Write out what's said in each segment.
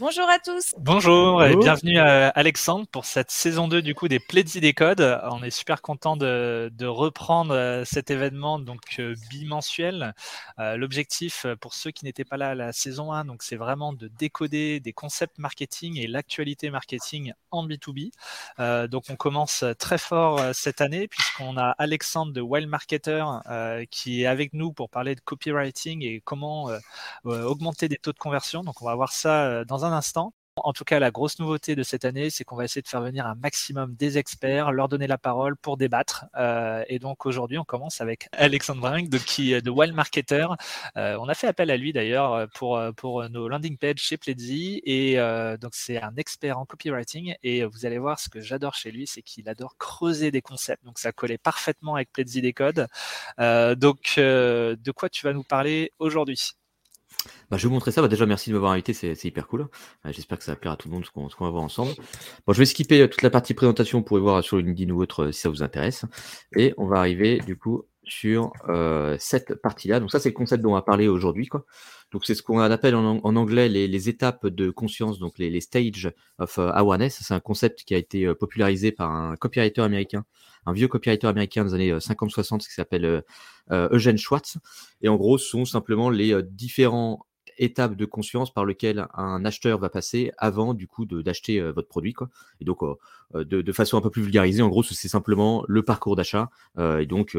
Bonjour à tous. Bonjour et bienvenue à Alexandre pour cette saison 2 du coup des Pledzi des codes. On est super content de, reprendre euh, cet événement donc euh, bimensuel. Euh, l'objectif pour ceux qui n'étaient pas là à la saison 1, donc c'est vraiment de décoder des concepts marketing et l'actualité marketing en B2B. donc on commence très fort cette année puisqu'on a Alexandre de Wild Marketer qui est avec nous pour parler de copywriting et comment augmenter des taux de conversion. Donc on va voir ça dans un instant. En tout cas, la grosse nouveauté de cette année, c'est qu'on va essayer de faire venir un maximum des experts, leur donner la parole pour débattre. Euh, et donc aujourd'hui, on commence avec Alexandre Brink, de, qui, de Wild Marketer. Euh, on a fait appel à lui d'ailleurs pour, pour nos landing pages chez Pledzi. Et euh, donc c'est un expert en copywriting. Et vous allez voir, ce que j'adore chez lui, c'est qu'il adore creuser des concepts. Donc ça collait parfaitement avec Pledzi des codes. donc de quoi tu vas nous parler aujourd'hui? Bah, je vais vous montrer ça. Bah, déjà, merci de m'avoir invité, c'est hyper cool. Euh, j'espère que ça va plaire à tout le monde ce qu'on va voir ensemble. Je vais skipper euh, toute la partie présentation, vous pourrez voir sur LinkedIn ou autre euh, si ça vous intéresse. Et on va arriver du coup sur cette partie-là. Donc ça, c'est le concept dont on va parler aujourd'hui. Donc c'est ce qu'on appelle en, anglais les, étapes de conscience, donc les, les stages of awareness. C'est un concept qui a été popularisé par un copywriter américain un vieux copywriter américain des années 50-60 qui s'appelle Eugene Schwartz. Et en gros, ce sont simplement les différents étape de conscience par lequel un acheteur va passer avant du coup d'acheter votre produit quoi. Et donc de, de, façon un peu plus vulgarisée, en gros c'est simplement le parcours d'achat et donc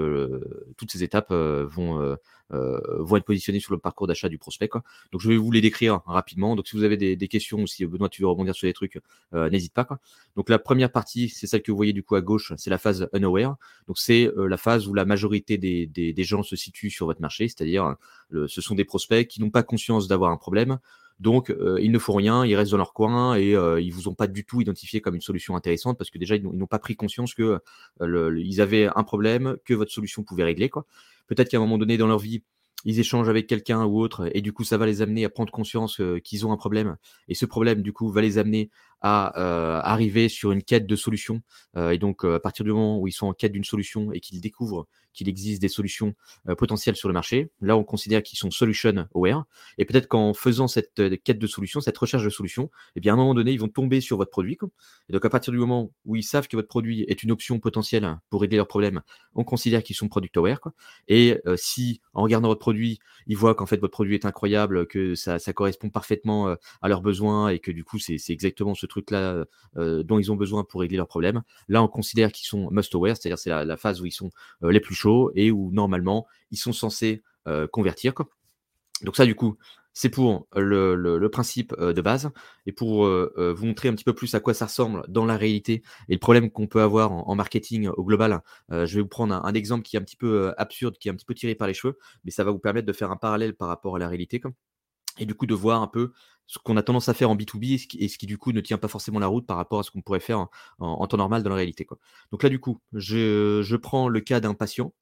toutes ces étapes vont vont être positionnées sur le parcours d'achat du prospect quoi. Donc je vais vous les décrire rapidement. Donc si vous avez des, des questions ou si Benoît tu veux rebondir sur des trucs, n'hésite pas quoi. Donc la première partie c'est celle que vous voyez du coup à gauche, c'est la phase unaware. Donc c'est la phase où la majorité des, des, des gens se situent sur votre marché, c'est-à-dire ce sont des prospects qui n'ont pas conscience d'avoir un problème. Donc, euh, ils ne font rien, ils restent dans leur coin et euh, ils vous ont pas du tout identifié comme une solution intéressante parce que déjà, ils n'ont pas pris conscience que euh, ils avaient un problème que votre solution pouvait régler. Quoi. Peut-être qu'à un moment donné dans leur vie, ils échangent avec quelqu'un ou autre, et du coup, ça va les amener à prendre conscience qu'ils ont un problème. Et ce problème, du coup, va les amener à arriver sur une quête de solutions. et donc, à partir du moment où ils sont en quête d'une solution et qu'ils découvrent qu'il existe des solutions potentielles sur le marché, là, on considère qu'ils sont solution aware. Et peut-être qu'en faisant cette quête de solutions, cette recherche de solutions, eh bien, à un moment donné, ils vont tomber sur votre produit. Et donc, à partir du moment où ils savent que votre produit est une option potentielle pour régler leurs problèmes, on considère qu'ils sont product aware. Et si, en regardant votre produit, ils voient qu'en fait, votre produit est incroyable, que ça, ça correspond parfaitement à leurs besoins et que du coup, c'est exactement ce truc-là euh, dont ils ont besoin pour régler leurs problèmes. Là, on considère qu'ils sont must-aware, c'est-à-dire c'est la, phase où ils sont euh, les plus chauds et où normalement ils sont censés euh, convertir. Donc ça, du coup, c'est pour le, principe de base et pour vous montrer un petit peu plus à quoi ça ressemble dans la réalité et le problème qu'on peut avoir en, marketing au global. je vais vous prendre un, exemple qui est un petit peu absurde, qui est un petit peu tiré par les cheveux, mais ça va vous permettre de faire un parallèle par rapport à la réalité. Et du coup, de voir un peu ce qu'on a tendance à faire en B2B et ce, qui, du coup ne tient pas forcément la route par rapport à ce qu'on pourrait faire en, temps normal dans la réalité. Quoi. Donc là, du coup, je, prends le cas d'un patient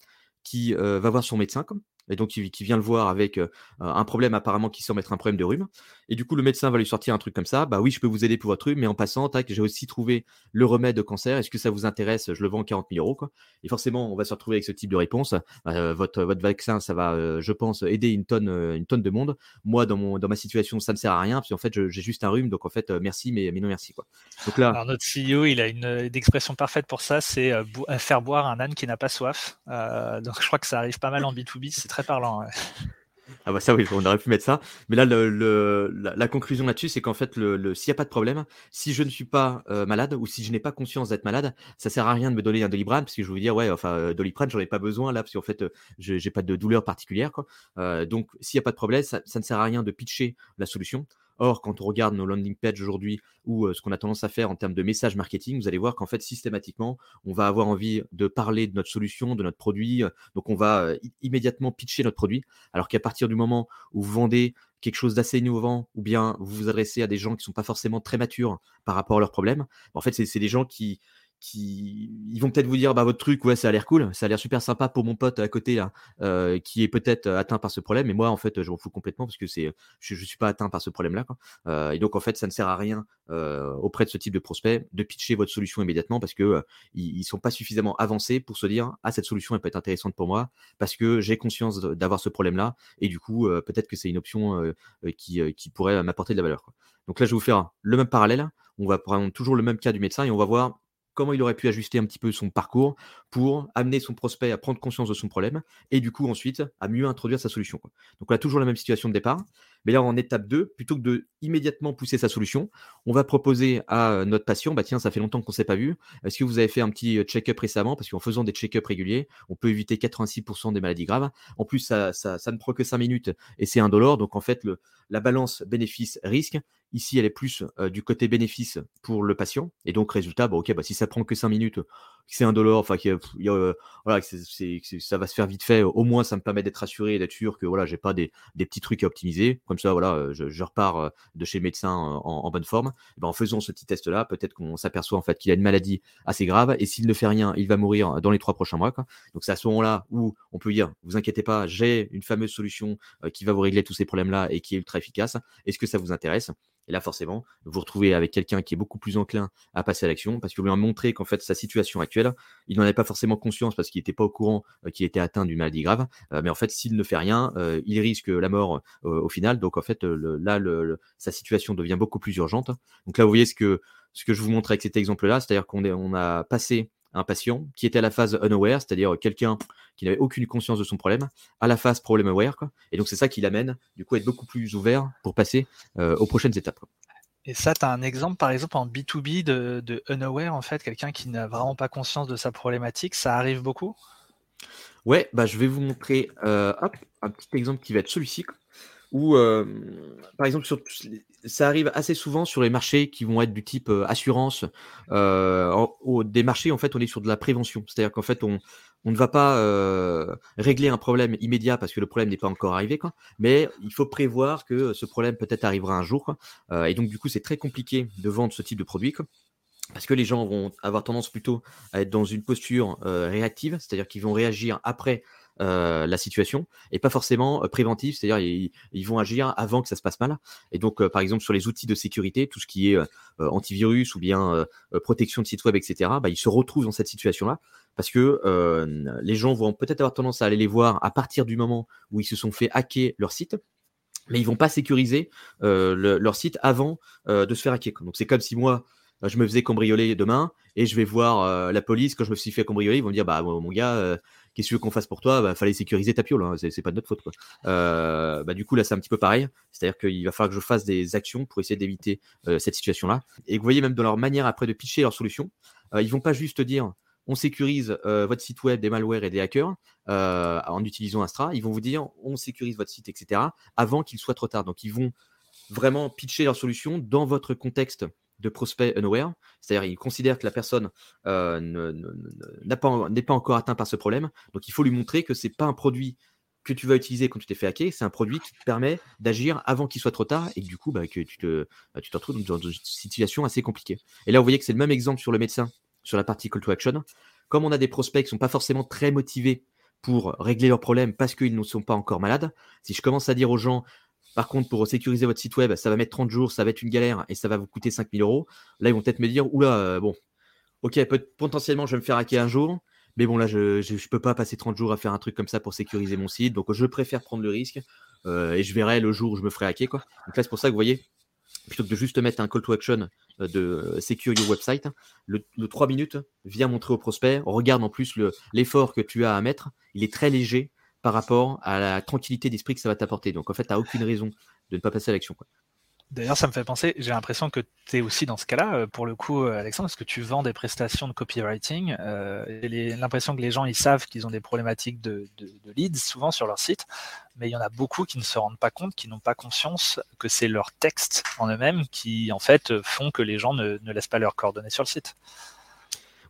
qui euh, va voir son médecin, et donc qui, vient le voir avec un problème apparemment qui semble être un problème de rhume. Et du coup, le médecin va lui sortir un truc comme ça. Bah oui, je peux vous aider pour votre rhume, mais en passant, tac, j'ai aussi trouvé le remède de cancer. Est-ce que ça vous intéresse? Je le vends 40 000 euros. Quoi. Et forcément, on va se retrouver avec ce type de réponse. Bah, votre, votre vaccin, ça va, je pense, aider une tonne, une tonne de monde. Moi, dans, mon, dans ma situation, ça ne sert à rien, parce qu'en fait, j'ai juste un rhume. Donc en fait, merci, mais, mais non merci. Quoi. Donc là, Alors, notre CEO, il a une, expression parfaite pour ça, c'est faire boire un âne qui n'a pas soif. Euh, donc je crois que ça arrive pas mal en B2B, c'est très parlant. Ah bah ça oui, on aurait pu mettre ça. Mais là, le, la, conclusion là-dessus, c'est qu'en fait, le, s'il n'y a pas de problème, si je ne suis pas euh, malade ou si je n'ai pas conscience d'être malade, ça sert à rien de me donner un doliprane parce que je vais vous dire, ouais, enfin, euh, doliprane, j'en ai pas besoin là parce qu'en fait, euh, je j'ai pas de douleur particulière. Quoi. donc, s'il n'y a pas de problème, ça, ne sert à rien de pitcher la solution. Or, quand on regarde nos landing pages aujourd'hui ou ce qu'on a tendance à faire en termes de message marketing, vous allez voir qu'en fait, systématiquement, on va avoir envie de parler de notre solution, de notre produit. Donc, on va immédiatement pitcher notre produit. Alors qu'à partir du moment où vous vendez quelque chose d'assez innovant ou bien vous vous adressez à des gens qui ne sont pas forcément très matures par rapport à leurs problèmes, en fait, c'est des gens qui, qui ils vont peut-être vous dire bah votre truc ouais ça a l'air cool ça a l'air super sympa pour mon pote à côté là euh, qui est peut-être euh, atteint par ce problème mais moi en fait je m'en fous complètement parce que c'est je, je suis pas atteint par ce problème là quoi. Euh, et donc en fait ça ne sert à rien euh, auprès de ce type de prospect de pitcher votre solution immédiatement parce que euh, ils, sont pas suffisamment avancés pour se dire ah cette solution elle peut être intéressante pour moi parce que j'ai conscience d'avoir ce problème là et du coup peut-être que c'est une option qui, qui pourrait m'apporter de la valeur quoi. Donc là, je vais vous faire le même parallèle. On va prendre toujours le même cas du médecin et on va voir comment il aurait pu ajuster un petit peu son parcours pour amener son prospect à prendre conscience de son problème et du coup ensuite à mieux introduire sa solution. Donc on a toujours la même situation de départ, mais là en étape 2, plutôt que de immédiatement pousser sa solution, on va proposer à notre patient, bah tiens, ça fait longtemps qu'on ne s'est pas vu, est-ce que vous avez fait un petit check-up récemment? Parce qu'en faisant des check-up réguliers, on peut éviter 86% des maladies graves. En plus, ça, ne prend que 5 minutes et c'est indolore, donc en fait, la balance bénéfice-risque, Ici, elle est plus du côté bénéfice pour le patient. Et donc, résultat, bon, ok, bah, si ça prend que 5 minutes, c'est un dollar, enfin, voilà, ça va se faire vite fait. Au moins, ça me permet d'être rassuré et d'être sûr que voilà, j'ai pas des, petits trucs à optimiser. Comme ça, voilà, je, repars de chez médecin en, bonne forme. Ben, en faisant ce petit test-là, peut-être qu'on s'aperçoit en fait qu'il a une maladie assez grave. Et s'il ne fait rien, il va mourir dans les trois prochains mois. Donc, c'est à ce moment-là où on peut dire, vous inquiétez pas, j'ai une fameuse solution qui va vous régler tous ces problèmes-là et qui est ultra efficace. Est-ce que ça vous intéresse? Et là, forcément, vous vous retrouvez avec quelqu'un qui est beaucoup plus enclin à passer à l'action parce vous lui a montré qu'en fait, sa situation actuelle, il n'en avait pas forcément conscience parce qu'il n'était pas au courant euh, qu'il était atteint d'une maladie grave. Euh, mais en fait, s'il ne fait rien, euh, il risque la mort au final. Donc, en fait, là, sa situation devient beaucoup plus urgente. Donc là, vous voyez ce que, je vous montre avec cet exemple-là, c'est-à-dire qu'on on a passé un patient qui était à la phase unaware, c'est-à-dire quelqu'un qui n'avait aucune conscience de son problème, à la phase problem aware. Quoi. Et donc c'est ça qui l'amène du coup à être beaucoup plus ouvert pour passer euh, aux prochaines étapes. Et ça, tu as un exemple par exemple en B2B de, unaware, en fait, quelqu'un qui n'a vraiment pas conscience de sa problématique, ça arrive beaucoup? Ouais, bah, je vais vous montrer euh, un petit exemple qui va être celui-ci où, euh, par exemple, sur, ça arrive assez souvent sur les marchés qui vont être du type euh, assurance. Euh, des marchés, en fait, on est sur de la prévention. C'est-à-dire qu'en fait, on, on ne va pas euh, régler un problème immédiat parce que le problème n'est pas encore arrivé, quoi, mais il faut prévoir que ce problème peut-être arrivera un jour. Et donc, du coup, c'est très compliqué de vendre ce type de produit. Parce que les gens vont avoir tendance plutôt à être dans une posture réactive, c'est-à-dire qu'ils vont réagir après euh, la situation et pas forcément euh, préventif, c'est-à-dire ils, vont agir avant que ça se passe mal. Et donc, euh, par exemple, sur les outils de sécurité, tout ce qui est antivirus ou bien protection de site web, etc., bah, ils se retrouvent dans cette situation-là parce que les gens vont peut-être avoir tendance à aller les voir à partir du moment où ils se sont fait hacker leur site mais ils vont pas sécuriser leur site avant de se faire hacker. Donc c'est comme si moi, je me faisais cambrioler demain et je vais voir la police quand je me suis fait cambrioler, ils vont me dire bah mon gars, qu'est-ce qu'on fasse pour toi Bah, fallait sécuriser ta piole, hein, c'est pas de notre faute. Euh, bah, du coup, là, c'est un petit peu pareil. C'est-à-dire qu'il va falloir que je fasse des actions pour essayer d'éviter euh, cette situation-là. Et vous voyez, même dans leur manière après de pitcher leur solution, euh, ils vont pas juste dire on sécurise votre site web des malwares et des hackers en utilisant Astra. Ils vont vous dire on sécurise votre site, etc. avant qu'il soit trop tard. Donc, ils vont vraiment pitcher leur solution dans votre contexte de prospect unaware, c'est-à-dire il considère que la personne euh, n'est pas, encore atteint par ce problème, donc il faut lui montrer que c'est pas un produit que tu vas utiliser quand tu t'es fait hacker, c'est un produit qui te permet d'agir avant qu'il soit trop tard et que du coup bah, que tu te, bah, retrouves dans une situation assez compliquée. Et là vous voyez que c'est le même exemple sur le médecin, sur la partie call to action. Comme on a des prospects qui sont pas forcément très motivés pour régler leurs problèmes parce qu'ils ne sont pas encore malades, si je commence à dire aux gens par contre, pour sécuriser votre site web, ça va mettre 30 jours, ça va être une galère et ça va vous coûter 5000 euros. Là, ils vont peut-être me dire, oula, euh, bon, ok, potentiellement, je vais me faire hacker un jour, mais bon, là, je ne peux pas passer 30 jours à faire un truc comme ça pour sécuriser mon site. Donc, je préfère prendre le risque euh, et je verrai le jour où je me ferai hacker. Quoi. Donc là, c'est pour ça que vous voyez, plutôt que de juste mettre un call to action euh, de Secure Your Website, le, 3 minutes vient montrer au prospect, regarde en plus l'effort que tu as à mettre, il est très léger, par rapport à la tranquillité d'esprit que ça va t'apporter. Donc en fait, tu n'as aucune raison de ne pas passer à l'action. D'ailleurs, ça me fait penser, j'ai l'impression que tu es aussi dans ce cas-là, euh, pour le coup, euh, Alexandre, parce que tu vends des prestations de copywriting. Euh, j'ai l'impression que les gens, ils savent qu'ils ont des problématiques de, leads, souvent sur leur site, mais il y en a beaucoup qui ne se rendent pas compte, qui n'ont pas conscience que c'est leur texte en eux-mêmes qui, en fait, font que les gens ne laissent pas leurs coordonnées sur le site.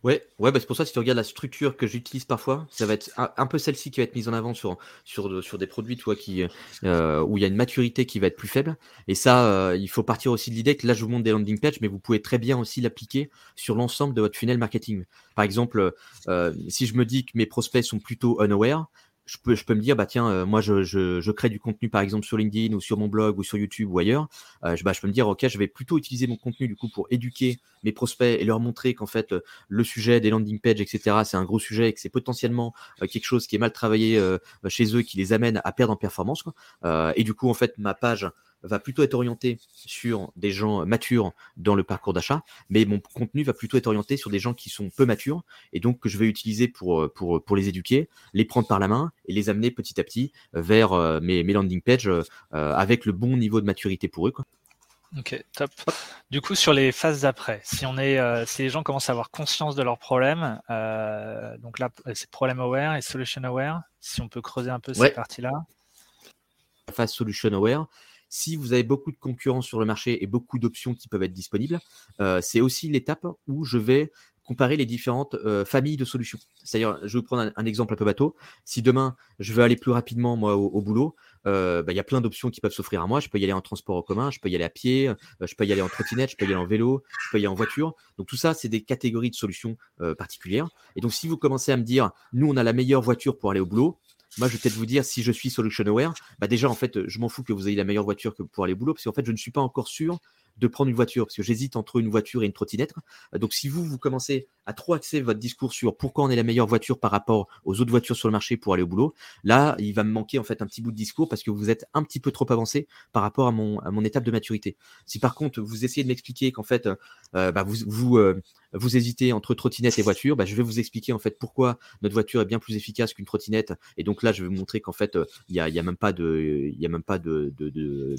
Ouais, ouais, bah c'est pour ça, si tu regardes la structure que j'utilise parfois, ça va être un, peu celle-ci qui va être mise en avant sur, sur, sur des produits toi, qui, euh, où il y a une maturité qui va être plus faible. Et ça, euh, il faut partir aussi de l'idée que là, je vous montre des landing pages, mais vous pouvez très bien aussi l'appliquer sur l'ensemble de votre funnel marketing. Par exemple, euh, si je me dis que mes prospects sont plutôt unaware, je peux, je peux me dire, bah tiens, euh, moi je, je, je, crée du contenu par exemple sur LinkedIn ou sur mon blog ou sur YouTube ou ailleurs. Euh, bah, je peux me dire, ok, je vais plutôt utiliser mon contenu du coup pour éduquer mes prospects et leur montrer qu'en fait euh, le sujet des landing pages, etc., c'est un gros sujet et que c'est potentiellement quelque chose qui est mal travaillé chez eux qui les amène à perdre en performance. Et du coup, en fait, ma page va plutôt être orienté sur des gens matures dans le parcours d'achat, mais mon contenu va plutôt être orienté sur des gens qui sont peu matures et donc que je vais utiliser pour, pour, pour les éduquer, les prendre par la main et les amener petit à petit vers mes, landing pages avec le bon niveau de maturité pour eux. Ok, top. Du coup, sur les phases d'après, si on est, euh, si les gens commencent à avoir conscience de leurs problèmes, euh, donc là, c'est problem aware et solution aware. Si on peut creuser un peu cette partie-là. La phase solution aware. Si vous avez beaucoup de concurrence sur le marché et beaucoup d'options qui peuvent être disponibles, euh, c'est aussi l'étape où je vais comparer les différentes familles de solutions. C'est-à-dire, je vais vous prendre un, exemple un peu bateau. Si demain, je veux aller plus rapidement au boulot, bah, il y a plein d'options qui peuvent s'offrir à moi. Je peux y aller en transport en commun, je peux y aller à pied, je peux y aller en trottinette, je peux y aller en vélo, je peux y aller en voiture. Donc tout ça, c'est des catégories de solutions particulières. Et donc si vous commencez à me dire, nous, on a la meilleure voiture pour aller au boulot, moi, je vais peut-être vous dire, si je suis solution aware, bah déjà, en fait, je m'en fous que vous ayez la meilleure voiture pour aller au boulot, parce qu'en fait, je ne suis pas encore sûr de prendre une voiture, parce que j'hésite entre une voiture et une trottinette. Donc, si vous, vous commencez à trop axer votre discours sur pourquoi on est la meilleure voiture par rapport aux autres voitures sur le marché pour aller au boulot, là, il va me manquer en fait un petit bout de discours parce que vous êtes un petit peu trop avancé par rapport à mon, à mon étape de maturité. Si par contre, vous essayez de m'expliquer qu'en fait, euh, bah, vous, vous, euh, vous hésitez entre trottinette et voiture, bah, je vais vous expliquer en fait pourquoi notre voiture est bien plus efficace qu'une trottinette. Et donc là, je vais vous montrer qu'en fait, il n'y a, y a, même pas de, a même pas de, de, de,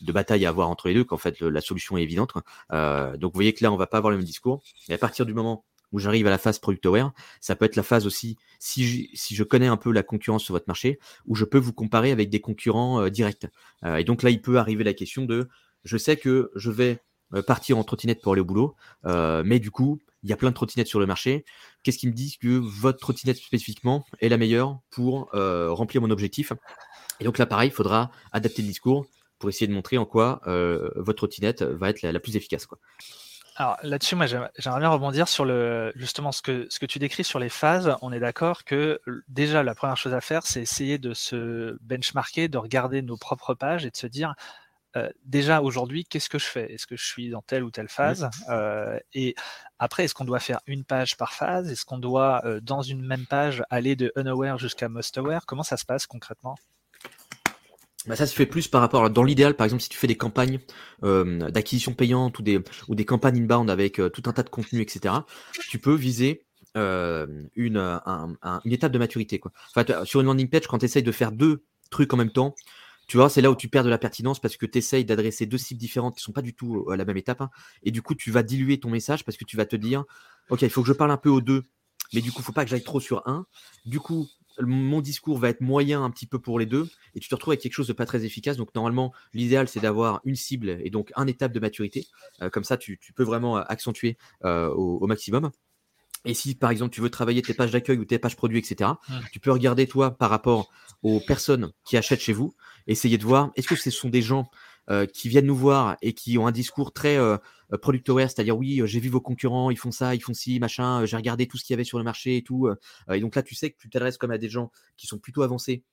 de, bataille à avoir entre les deux, qu'en fait, la solution est évidente. Euh, donc vous voyez que là, on va pas avoir le même discours. Et à partir du moment où j'arrive à la phase product aware, ça peut être la phase aussi, si je, si je connais un peu la concurrence sur votre marché, où je peux vous comparer avec des concurrents euh, directs. Euh, et donc là, il peut arriver la question de, je sais que je vais partir en trottinette pour aller au boulot, mais du coup, il y a plein de trottinettes sur le marché. Qu'est-ce qui me dit que votre trottinette spécifiquement est la meilleure pour remplir mon objectif? Et donc là, pareil, il faudra adapter le discours pour essayer de montrer en quoi votre trottinette va être la, la plus efficace. Quoi. Alors là-dessus, moi, j'aimerais bien rebondir sur le justement ce que ce que tu décris sur les phases. On est d'accord que déjà la première chose à faire, c'est essayer de se benchmarker, de regarder nos propres pages et de se dire euh, déjà aujourd'hui, qu'est-ce que je fais? Est-ce que je suis dans telle ou telle phase? Euh, Et après, est-ce qu'on doit faire une page par phase? Est-ce qu'on doit, euh, dans une même page, aller de unaware jusqu'à most aware? Comment ça se passe concrètement? Bah ça se fait plus par rapport dans l'idéal par exemple si tu fais des campagnes euh, d'acquisition payante ou des ou des campagnes inbound avec euh, tout un tas de contenu etc tu peux viser euh, une, une étape de maturité quoi. Enfin, sur une landing page quand tu essayes de faire deux trucs en même temps tu vois c'est là où tu perds de la pertinence parce que tu essayes d'adresser deux cibles différentes qui sont pas du tout à la même étape hein, et du coup tu vas diluer ton message parce que tu vas te dire ok il faut que je parle un peu aux deux mais du coup faut pas que j'aille trop sur un du coup mon discours va être moyen un petit peu pour les deux, et tu te retrouves avec quelque chose de pas très efficace. Donc normalement, l'idéal c'est d'avoir une cible et donc un étape de maturité. Euh, comme ça, tu, peux vraiment euh, accentuer euh, au, maximum. Et si par exemple tu veux travailler tes pages d'accueil ou tes pages produits, etc., mmh. tu peux regarder toi par rapport aux personnes qui achètent chez vous, essayer de voir est-ce que ce sont des gens euh, qui viennent nous voir et qui ont un discours très euh, euh product aware, c'est-à-dire oui, euh, j'ai vu vos concurrents, ils font ça, ils font ci, machin, j'ai regardé tout ce qu'il y avait sur le marché et tout. et donc là, tu sais que tu t'adresses comme à des gens qui sont plutôt avancés.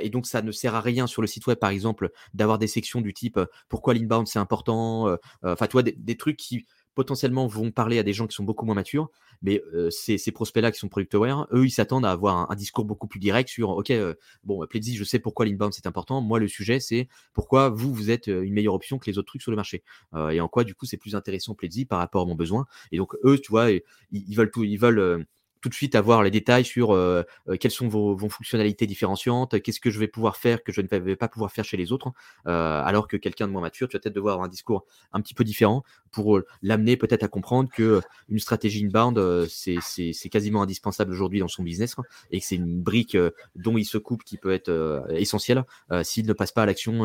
et donc, ça ne sert à rien sur le site web, par exemple, d'avoir des sections du type pourquoi l'inbound c'est important. Enfin, tu vois, des, trucs qui potentiellement vont parler à des gens qui sont beaucoup moins matures, mais euh, ces, prospects-là qui sont product eux, ils s'attendent à avoir un, discours beaucoup plus direct sur, ok, euh, bon, Pledzi, je sais pourquoi l'inbound c'est important. Moi, le sujet, c'est pourquoi vous, vous êtes euh, une meilleure option que les autres trucs sur le marché, et en quoi, du coup, c'est plus intéressant Pledzi par rapport à mon besoin. Et donc, eux, tu vois, ils, veulent tout, ils veulent tout de suite avoir les détails sur euh, euh, quelles sont vos, fonctionnalités différenciantes, qu'est-ce que je vais pouvoir faire que je ne vais pas pouvoir faire chez les autres, euh, alors que quelqu'un de moins mature, tu vas peut-être devoir avoir un discours un petit peu différent pour l'amener peut-être à comprendre que une stratégie inbound, c'est quasiment indispensable aujourd'hui dans son business et que c'est une brique dont il se coupe qui peut être essentielle s'il ne passe pas à l'action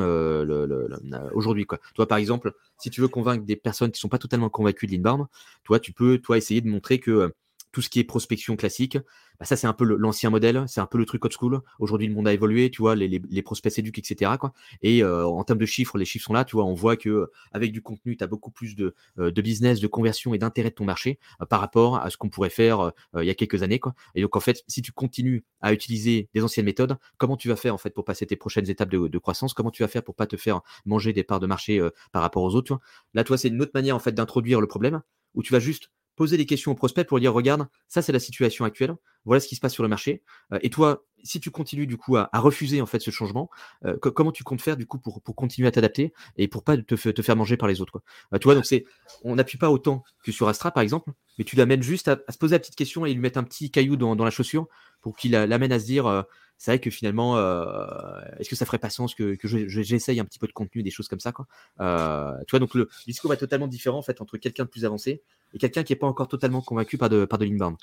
aujourd'hui. Toi, par exemple, si tu veux convaincre des personnes qui sont pas totalement convaincues de l'inbound, toi, tu peux toi essayer de montrer que tout ce qui est prospection classique, bah ça c'est un peu l'ancien modèle, c'est un peu le truc old school. Aujourd'hui le monde a évolué, tu vois, les, les, prospects s'éduquent, etc. Quoi. Et euh, en termes de chiffres, les chiffres sont là, tu vois, on voit que avec du contenu, tu as beaucoup plus de, euh, de, business, de conversion et d'intérêt de ton marché euh, par rapport à ce qu'on pourrait faire il y a quelques années. Quoi. Et donc en fait, si tu continues à utiliser des anciennes méthodes, comment tu vas faire en fait pour passer tes prochaines étapes de, de croissance? Comment tu vas faire pour pas te faire manger des parts de marché par rapport aux autres tu vois? Là, toi, c'est une autre manière en fait d'introduire le problème où tu vas juste poser des questions au prospect pour dire regarde, ça c'est la situation actuelle, voilà ce qui se passe sur le marché. Euh, et toi, si tu continues du coup à, refuser en fait ce changement, euh, comment tu comptes faire du coup pour, pour continuer à t'adapter et pour pas te, te, faire manger par les autres quoi? Euh, tu vois, donc c'est, on n'appuie pas autant que sur Astra par exemple, mais tu l'amènes juste à, se poser la petite question et lui mettre un petit caillou dans, dans la chaussure pour qu'il l'amène à se dire c'est vrai que finalement, euh, est-ce que ça ferait pas sens que, j'essaye un petit peu de contenu, des choses comme ça, quoi. Euh, tu vois, donc le discours est totalement différent en fait entre quelqu'un de plus avancé et quelqu'un qui n'est pas encore totalement convaincu par de, par de l'inbound.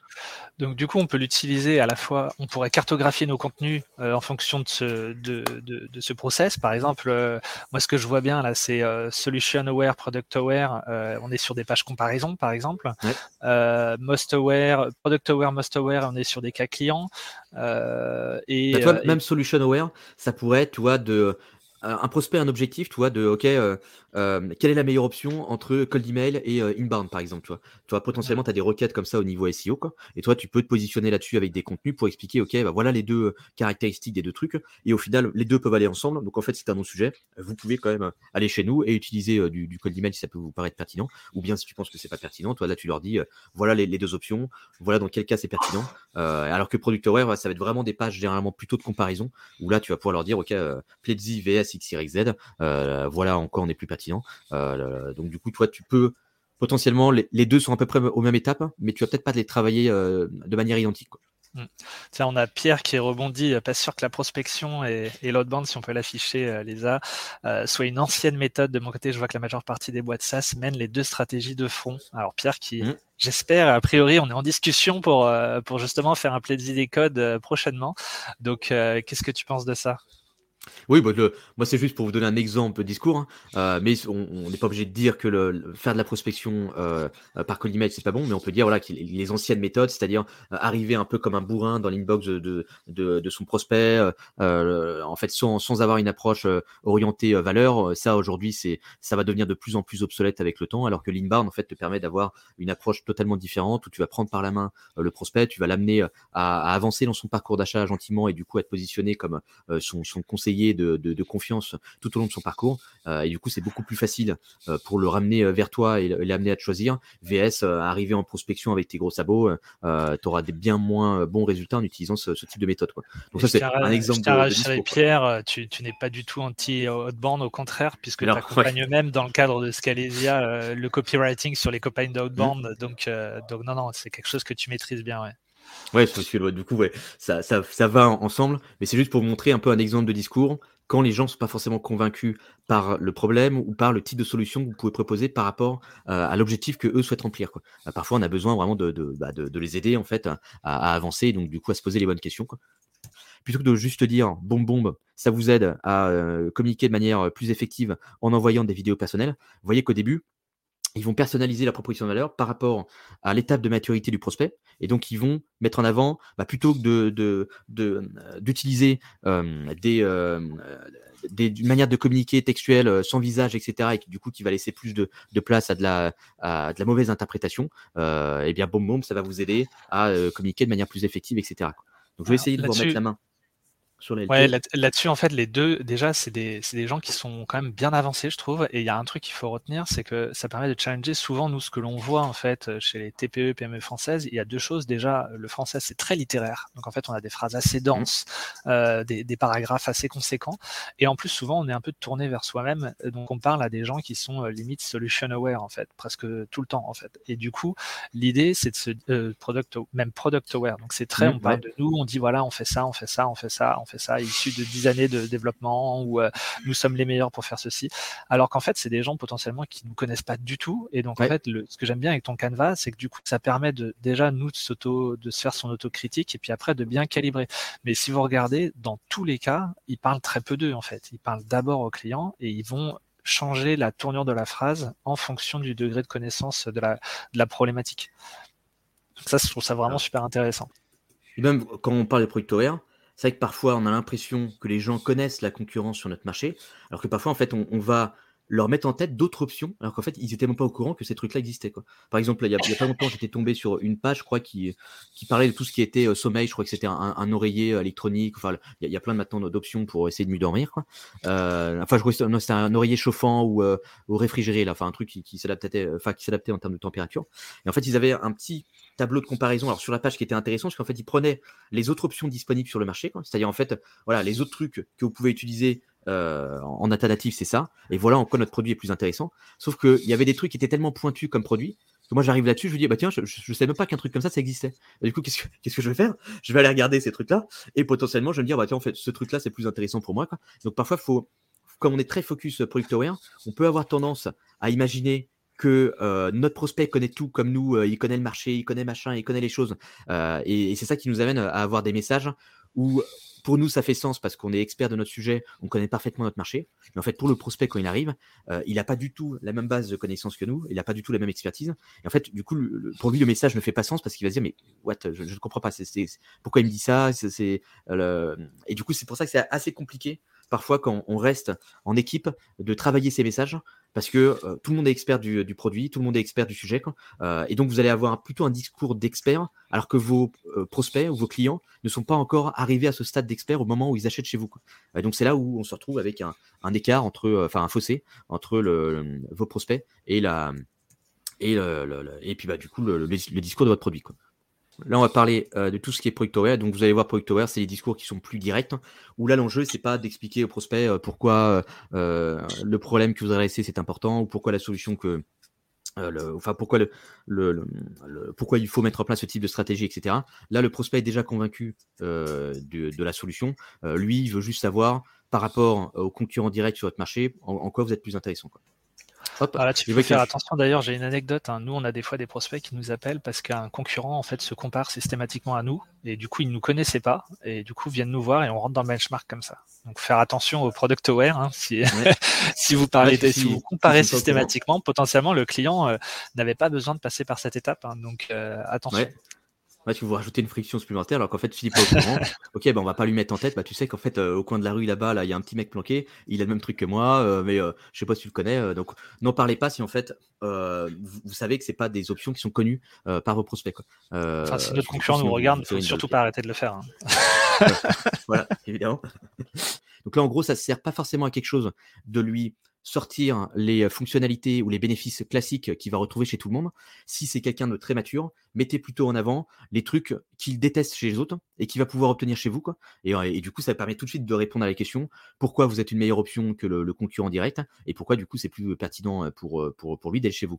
Donc du coup, on peut l'utiliser à la fois, on pourrait cartographier nos contenus euh, en fonction de ce, de, de, ce process. Par exemple, moi ce que je vois bien là, c'est Solution Aware, Product Aware. on est sur des pages comparaison, par exemple. most Aware, Product Aware, Most Aware, on est sur des cas clients. Et bah, toi, même Solution Aware, ça pourrait être, tu vois, de un prospect, un objectif, tu vois, de OK, euh, euh, quelle est la meilleure option entre cold email et euh, inbound, par exemple, tu vois? Tu vois, potentiellement, tu as des requêtes comme ça au niveau SEO, quoi. Et toi, tu peux te positionner là-dessus avec des contenus pour expliquer, OK, bah, voilà les deux caractéristiques des deux trucs. Et au final, les deux peuvent aller ensemble. Donc, en fait, c'est un non-sujet. Vous pouvez quand même aller chez nous et utiliser du, cold email si ça peut vous paraître pertinent. Ou bien si tu penses que c'est pas pertinent, toi, là, tu leur dis, voilà les, deux options. Voilà dans quel cas c'est pertinent. alors que Product Aware, ça va être vraiment des pages généralement plutôt de comparaison où là, tu vas pouvoir leur dire, OK, Pledzi VS XYZ. voilà encore on est plus pertinent. Euh, donc du coup, toi, tu peux potentiellement les, deux sont à peu près aux mêmes étapes, mais tu vas peut-être pas les travailler euh, de manière identique. Mm. Tiens, on a Pierre qui rebondit, euh, pas sûr que la prospection et, et bande si on peut l'afficher, les a, soit une ancienne méthode. De mon côté, je vois que la majeure partie des boîtes SaaS mènent les deux stratégies de front. Alors Pierre qui, mm. j'espère, a priori, on est en discussion pour, pour justement faire un plaisir des codes prochainement. Donc, qu'est-ce que tu penses de ça? Oui, bah, moi c'est juste pour vous donner un exemple discours, hein. euh, mais on n'est pas obligé de dire que faire de la prospection euh, euh par collimate c'est pas bon, mais on peut dire voilà que les anciennes méthodes, c'est-à-dire euh, arriver un peu comme un bourrin dans l'inbox de, son prospect, en fait sans, avoir une approche orientée valeur, ça aujourd'hui c'est ça va devenir de plus en plus obsolète avec le temps, alors que l'inbound en fait te permet d'avoir une approche totalement différente où tu vas prendre par la main le prospect, tu vas l'amener à, à, avancer dans son parcours d'achat gentiment et du coup être positionné comme son, son conseiller de, confiance tout au long de son parcours. Euh, et du coup, c'est beaucoup plus facile euh, pour le ramener euh, vers toi et l'amener à te choisir. VS, arriver en prospection avec tes gros sabots, tu auras des bien moins bons résultats en utilisant ce, type de méthode. Quoi. Donc, ça, c'est un exemple de, Pierre, tu, n'es pas du tout anti-outbound, au contraire, puisque tu accompagnes même dans le cadre de Scalesia le copywriting sur les campagnes d'outbound. Mmh. Donc, donc, non, non, c'est quelque chose que tu maîtrises bien. Ouais. Ouais, parce que du coup, ouais, ça, va ensemble, mais c'est juste pour montrer un peu un exemple de discours quand les gens ne sont pas forcément convaincus par le problème ou par le type de solution que vous pouvez proposer par rapport euh, à l'objectif que eux souhaitent remplir. Euh, parfois, on a besoin vraiment de, bah, les aider en fait à, avancer, donc du coup à se poser les bonnes questions. Plutôt que de juste dire bombe bombe, ça vous aide à euh, communiquer de manière plus effective en envoyant des vidéos personnelles. Vous voyez qu'au début, ils vont personnaliser la proposition de valeur par rapport à l'étape de maturité du prospect. Et donc, ils vont mettre en avant, bah, plutôt que de, d'utiliser euh, des, euh, des manières de communiquer textuelles euh, sans visage, etc., et du coup, qui va laisser plus de, place à de la, à de la mauvaise interprétation, euh, et eh bien, boum, boum, ça va vous aider à communiquer de manière plus effective, etc. Donc, je vais essayer de vous remettre la main ouais, là-dessus, en fait, les deux, déjà, c'est des, des, gens qui sont quand même bien avancés, je trouve. Et il y a un truc qu'il faut retenir, c'est que ça permet de challenger souvent, nous, ce que l'on voit, en fait, chez les TPE, PME françaises. Il y a deux choses. Déjà, le français, c'est très littéraire. Donc, en fait, on a des phrases assez mmh. denses, euh, des, des, paragraphes assez conséquents. Et en plus, souvent, on est un peu tourné vers soi-même. Donc, on parle à des gens qui sont euh, limite solution aware, en fait, presque tout le temps, en fait. Et du coup, l'idée, c'est de se, euh, product, même product aware. Donc, c'est très, mmh, on parle de nous, on dit, voilà, on fait ça, on fait ça, on fait ça, on fait ça, issu de dix années de développement où euh, nous sommes les meilleurs pour faire ceci. Alors qu'en fait, c'est des gens potentiellement qui ne nous connaissent pas du tout. Et donc, en fait, le, ce que j'aime bien avec ton canevas, c'est que du coup, ça permet de déjà nous de s'auto, de se faire son autocritique et puis après de bien calibrer. Mais si vous regardez, dans tous les cas, ils parlent très peu d'eux en fait. Ils parlent d'abord aux clients et ils vont changer la tournure de la phrase en fonction du degré de connaissance de la, de la problématique. ça, je trouve ça vraiment super intéressant. Et même quand on parle de product c'est vrai que parfois, on a l'impression que les gens connaissent la concurrence sur notre marché, alors que parfois, en fait, on, va leur mettre en tête d'autres options, alors qu'en fait, ils étaient même pas au courant que ces trucs-là existaient. Quoi. Par exemple, il y, a, pas longtemps, j'étais tombé sur une page, je crois, qui, qui parlait de tout ce qui était euh, sommeil. Je crois que c'était un, oreiller euh, électronique. Enfin, il y, a plein maintenant d'options pour essayer de mieux dormir. Quoi. Euh, enfin, je crois que c'était un oreiller chauffant ou, ou réfrigéré, là. Enfin, un truc qui, enfin, qui s'adaptait en termes de température. Et en fait, ils avaient un petit tableau de comparaison alors sur la page qui était intéressant parce qu'en fait ils prenaient les autres options disponibles sur le marché c'est-à-dire en fait voilà les autres trucs que vous pouvez utiliser euh, en data native, c'est ça. Et voilà en quoi notre produit est plus intéressant. Sauf qu'il y avait des trucs qui étaient tellement pointus comme produit que moi j'arrive là-dessus, je me dis, bah tiens, je, ne savais même pas qu'un truc comme ça, ça existait. du coup, qu'est-ce que, je vais faire? Je vais aller regarder ces trucs-là et potentiellement, je vais me dire, bah tiens, en fait, ce truc-là, c'est plus intéressant pour moi. Donc parfois, faut, comme on est très focus product aware, on peut avoir tendance à imaginer que euh, notre prospect connaît tout comme nous, euh, il connaît le marché, il connaît machin, il connaît les choses. et c'est ça qui nous amène à avoir des messages où pour nous, ça fait sens parce qu'on est expert de notre sujet, on connaît parfaitement notre marché. Mais en fait, pour le prospect, quand il arrive, euh, il n'a pas du tout la même base de connaissances que nous, il n'a pas du tout la même expertise. Et en fait, du coup, pour lui, le message ne fait pas sens parce qu'il va se dire, mais what, je ne comprends pas, c'est, pourquoi il me dit ça c'est, Et du coup, c'est pour ça que c'est assez compliqué parfois quand on reste en équipe de travailler ces messages parce que euh, tout le monde est expert du, produit, tout le monde est expert du sujet. Euh, et donc vous allez avoir plutôt un discours d'expert alors que vos euh, prospects ou vos clients ne sont pas encore arrivés à ce stade d'expert au moment où ils achètent chez vous. Et donc c'est là où on se retrouve avec un, écart entre, enfin un fossé entre vos prospects et la et, et puis bah, du coup le, discours de votre produit. Quoi. Là, on va parler euh, de tout ce qui est Product Aware. Donc, vous allez voir Product Aware, c'est les discours qui sont plus directs. Où là, l'enjeu, c'est pas d'expliquer au prospect euh, pourquoi euh, le problème que vous adressez c'est important ou pourquoi la solution que enfin pourquoi le, pourquoi il faut mettre en place ce type de stratégie, etc. Là, le prospect est déjà convaincu de, la solution. lui, il veut juste savoir par rapport aux concurrents directs sur votre marché en, quoi vous êtes plus intéressant. Hop, tu peux faire attention. D'ailleurs, j'ai une anecdote. Hein. Nous, on a des fois des prospects qui nous appellent parce qu'un concurrent en fait se compare systématiquement à nous et du coup, ils nous connaissaient pas et du coup viennent nous voir et on rentre dans le benchmark comme ça. Donc, faire attention au product aware. Hein, si si vous parlez, si, vous comparez systématiquement, potentiellement le client euh, n'avait pas besoin de passer par cette étape. Hein. donc, euh, attention tu veux rajouter une friction supplémentaire alors qu'en fait Philippe est au courant. ok, bah, on va pas lui mettre en tête. Bah, tu sais qu'en fait euh, au coin de la rue là-bas, là, il y a un petit mec planqué. Il a le même truc que moi, euh, mais euh, je sais pas si tu le connais. donc n'en parlez pas si en fait vous, savez que c'est pas des options qui sont connues par vos prospects. enfin, si notre concurrent nous regarde, il faut surtout pas arrêter de le faire. Hein. voilà, évidemment. Donc là, en gros, ça ne sert pas forcément à quelque chose de lui sortir les fonctionnalités ou les bénéfices classiques qu'il va retrouver chez tout le monde. Si c'est quelqu'un de très mature, mettez plutôt en avant les trucs qu'il déteste chez les autres et qu'il va pouvoir obtenir chez vous. Quoi. Et, du coup, ça permet tout de suite de répondre à la question pourquoi vous êtes une meilleure option que le, concurrent direct et pourquoi du coup c'est plus pertinent pour, pour, lui d'être chez vous.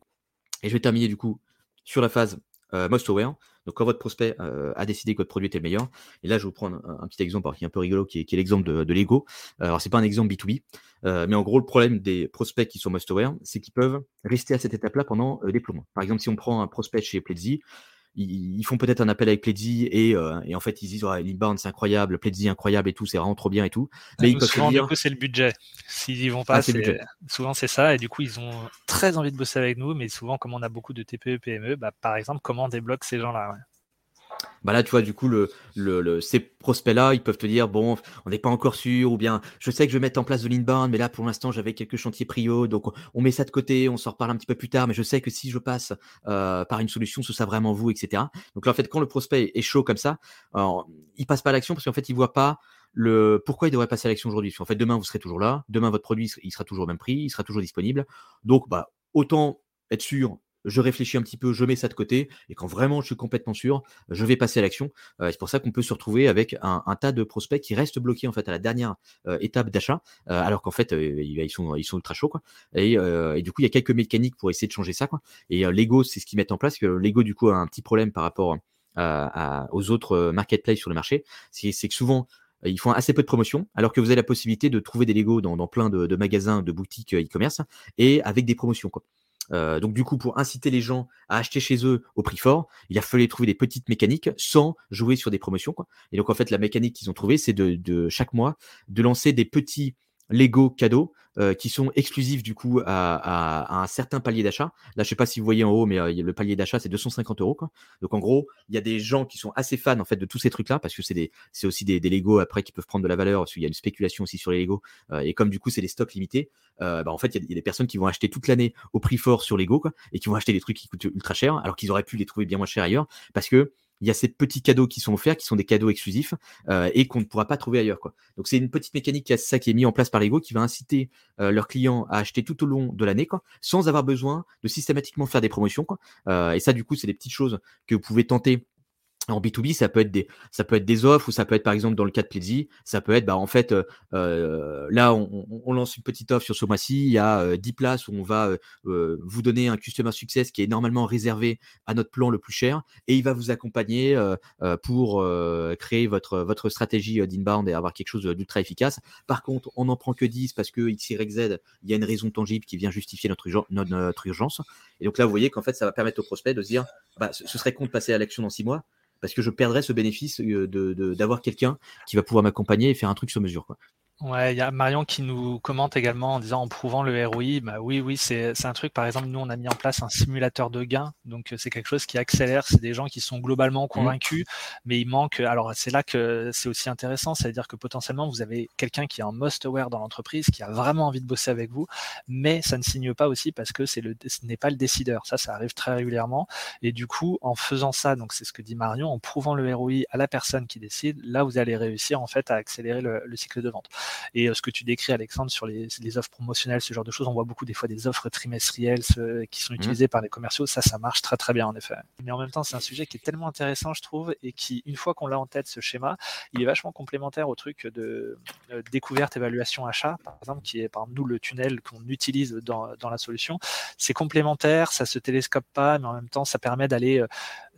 Et je vais terminer du coup sur la phase euh, most aware. Donc, quand votre prospect euh, a décidé que votre produit était le meilleur, et là, je vais vous prendre un, petit exemple qui est un peu rigolo, qui est, l'exemple de, Lego. Euh, alors, c'est pas un exemple B2B, mais en gros, le problème des prospects qui sont most aware, c'est qu'ils peuvent rester à cette étape-là pendant des plombs. Par exemple, si on prend un prospect chez Pledzi, ils, font peut-être un appel avec Pledzi et, euh, et, en fait ils disent ouais, l'inbound c'est incroyable, Pledzi incroyable et tout, c'est vraiment trop bien et tout. Mais ils souvent, du coup c'est le budget. S'ils y vont pas, ah, souvent c'est ça et du coup ils ont très envie de bosser avec nous, mais souvent comme on a beaucoup de TPE PME, bah, par exemple comment on débloque ces gens-là. Bah là, tu vois, du coup, le, le, ces prospects-là, ils peuvent te dire, bon, on n'est pas encore sûr, ou bien, je sais que je vais mettre en place de l'inbound, mais là, pour l'instant, j'avais quelques chantiers prio, donc on met ça de côté, on s'en reparle un petit peu plus tard, mais je sais que si je passe euh, par une solution, ce sera vraiment vous, etc. Donc là, en fait, quand le prospect est chaud comme ça, alors, il passe pas à l'action parce qu'en fait, il voit pas le pourquoi il devrait passer à l'action aujourd'hui. En fait, demain, vous serez toujours là, demain, votre produit, il sera toujours au même prix, il sera toujours disponible. Donc, bah, autant être sûr je réfléchis un petit peu, je mets ça de côté, et quand vraiment je suis complètement sûr, je vais passer à l'action. Euh, c'est pour ça qu'on peut se retrouver avec un, tas de prospects qui restent bloqués en fait à la dernière euh, étape d'achat, euh, alors qu'en fait ils sont ils sont ultra chauds quoi. Et, du coup il y a quelques mécaniques pour essayer de changer ça quoi. Et Lego c'est ce qu'ils mettent en place. Lego du coup a un petit problème par rapport aux autres marketplaces sur le marché, c'est que souvent ils font assez peu de promotions, alors que vous avez la possibilité de trouver des Lego dans, plein de, de, magasins, de boutiques e-commerce, et avec des promotions. Quoi. Euh, donc du coup, pour inciter les gens à acheter chez eux au prix fort, il a fallu trouver des petites mécaniques sans jouer sur des promotions. Quoi. Et donc en fait, la mécanique qu'ils ont trouvée, c'est de, chaque mois de lancer des petits Lego cadeaux euh, qui sont exclusifs du coup à, un certain palier d'achat. Là, je sais pas si vous voyez en haut, mais euh, le palier d'achat c'est 250 euros. Donc en gros, il y a des gens qui sont assez fans en fait de tous ces trucs-là parce que c'est aussi des, des Lego après qui peuvent prendre de la valeur parce qu'il y a une spéculation aussi sur les Lego euh, et comme du coup c'est des stocks limités, bah, en fait il y, a des personnes qui vont acheter toute l'année au prix fort sur Lego quoi, et qui vont acheter des trucs qui coûtent ultra cher alors qu'ils auraient pu les trouver bien moins cher ailleurs parce que il y a ces petits cadeaux qui sont offerts, qui sont des cadeaux exclusifs euh, et qu'on ne pourra pas trouver ailleurs. Quoi. Donc c'est une petite mécanique, ça qui est mis en place par Lego, qui va inciter euh, leurs clients à acheter tout au long de l'année, quoi, sans avoir besoin de systématiquement faire des promotions. Quoi. Euh, et ça, du coup, c'est des petites choses que vous pouvez tenter en B2B, ça peut être des, ça offres ou ça peut être par exemple dans le cas de Pledzi, ça peut être bah, en fait euh, euh, là on, lance une petite offre sur ce mois-ci, il y a 10 euh, places où on va vous donner un customer success qui est normalement réservé à notre plan le plus cher et il va vous accompagner pour créer votre, stratégie d'inbound et avoir quelque chose d'ultra efficace. Par contre, on n'en prend que 10 parce que X, Y, Z, il y a une raison tangible qui vient justifier notre, notre, urgence. Et donc là, vous voyez qu'en fait, ça va permettre au prospect de se dire, bah, ce serait con de passer à l'action dans 6 mois parce que je perdrais ce bénéfice d'avoir quelqu'un qui va pouvoir m'accompagner et faire un truc sur mesure. Quoi. Ouais, il y a Marion qui nous commente également en disant en prouvant le ROI, bah oui, oui, c'est un truc. Par exemple, nous, on a mis en place un simulateur de gain, donc euh, c'est quelque chose qui accélère. C'est des gens qui sont globalement mmh. convaincus, mais il manque. Alors c'est là que c'est aussi intéressant, c'est-à-dire que potentiellement vous avez quelqu'un qui est en must aware dans l'entreprise, qui a vraiment envie de bosser avec vous, mais ça ne signe pas aussi parce que c'est le, ce n'est pas le décideur. Ça, ça arrive très régulièrement, et du coup, en faisant ça, donc c'est ce que dit Marion, en prouvant le ROI à la personne qui décide, là, vous allez réussir en fait à accélérer le, le cycle de vente. Et euh, ce que tu décris, Alexandre, sur les, offres promotionnelles, ce genre de choses, on voit beaucoup des fois des offres trimestrielles qui sont mmh. utilisées par les commerciaux. Ça, ça marche très très bien en effet. Mais en même temps, c'est un sujet qui est tellement intéressant, je trouve, et qui, une fois qu'on l'a en tête, ce schéma, il est vachement complémentaire au truc de euh, découverte, évaluation, achat, par exemple, qui est par exemple nous le tunnel qu'on utilise dans, la solution. C'est complémentaire, ça se télescope pas, mais en même temps, ça permet d'aller, euh,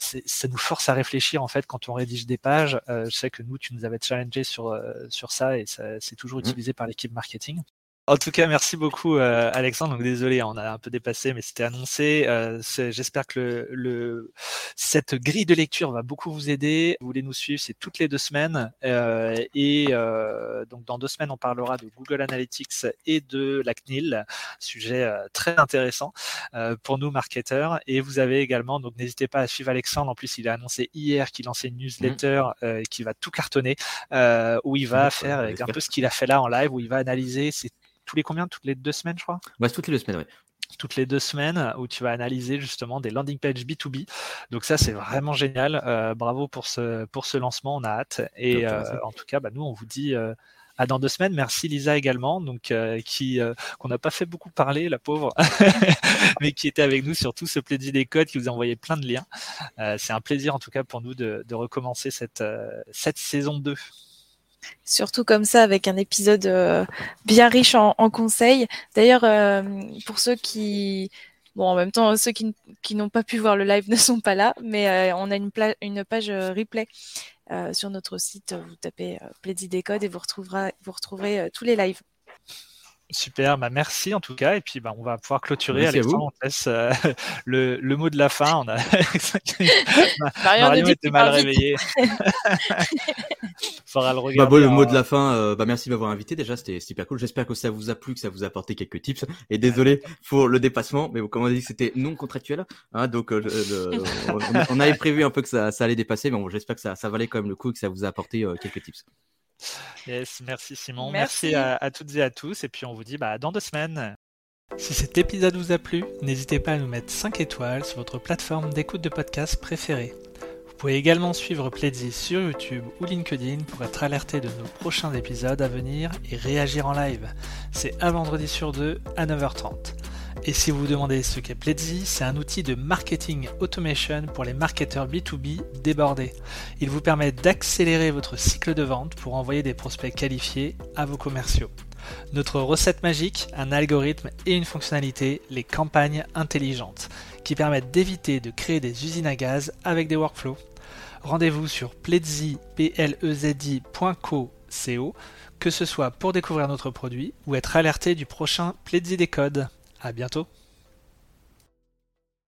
ça nous force à réfléchir en fait quand on rédige des pages. je sais que nous, tu nous avais challengé sur sur ça et c'est toujours Mmh. utilisé par l'équipe marketing. En tout cas, merci beaucoup euh, Alexandre. Donc désolé, on a un peu dépassé, mais c'était annoncé. Euh, j'espère que le, cette grille de lecture va beaucoup vous aider. Vous voulez nous suivre, c'est toutes les deux semaines. Euh, et donc dans deux semaines, on parlera de Google Analytics et de la CNIL, sujet très intéressant pour nous marketeurs. Et vous avez également, donc n'hésitez pas à suivre Alexandre. En plus, il a annoncé hier qu'il lançait une newsletter mmh. qui va tout cartonner, où il va faire un peu ce qu'il a fait là en live, où il va analyser ses tous les combien? Toutes les deux semaines, je crois? Ouais, toutes les deux semaines, oui toutes les deux semaines où tu vas analyser justement des landing pages B2B. Donc ça, c'est vraiment génial. Euh, bravo pour ce, pour ce lancement, on a hâte. Et euh, en tout cas, bah, nous, on vous dit euh, à dans deux semaines. Merci Lisa également, donc qui qu'on n'a pas fait beaucoup parler, la pauvre, mais qui était avec nous sur tout ce plaisir des codes, qui vous a envoyé plein de liens. c'est un plaisir en tout cas pour nous de, de recommencer cette, cette saison 2. Surtout comme ça, avec un épisode euh, bien riche en, conseils. D'ailleurs, euh, pour ceux qui... En même temps, ceux qui, n'ont pas pu voir le live ne sont pas là, mais euh, on a une, page replay sur notre site. Vous tapez Plaidy Décode et vous retrouverez tous les lives. Super, bah merci en tout cas. Et puis bah, on va pouvoir clôturer. Alexandre, on laisse euh, le, le, mot de la fin. On a... Marion, était mal réveillé. Faudra le bah, regarder. Bah, le mot de la fin, euh, bah, merci de m'avoir invité. Déjà, c'était super cool. J'espère que ça vous a plu, que ça vous a apporté quelques tips. Et désolé pour le dépassement, mais comme on a dit, c'était non contractuel. Hein, donc euh, on, avait prévu un peu que ça, ça allait dépasser, mais bon, j'espère que ça, ça valait quand même le coup et que ça vous a apporté quelques tips. Yes, merci Simon. Merci, à, toutes et à tous. Et puis on vous dit bah, dans deux semaines. Si cet épisode vous a plu, n'hésitez pas à nous mettre 5 étoiles sur votre plateforme d'écoute de podcast préférée. Vous pouvez également suivre Pledzi sur YouTube ou LinkedIn pour être alerté de nos prochains épisodes à venir et réagir en live. C'est un vendredi sur deux à 9h30. Et si vous vous demandez ce qu'est Pledzi, c'est un outil de marketing automation pour les marketeurs B2B débordés. Il vous permet d'accélérer votre cycle de vente pour envoyer des prospects qualifiés à vos commerciaux. Notre recette magique, un algorithme et une fonctionnalité, les campagnes intelligentes, qui permettent d'éviter de créer des usines à gaz avec des workflows. Rendez-vous sur pledzi.co, que ce soit pour découvrir notre produit ou être alerté du prochain Pledzi des codes. À bientôt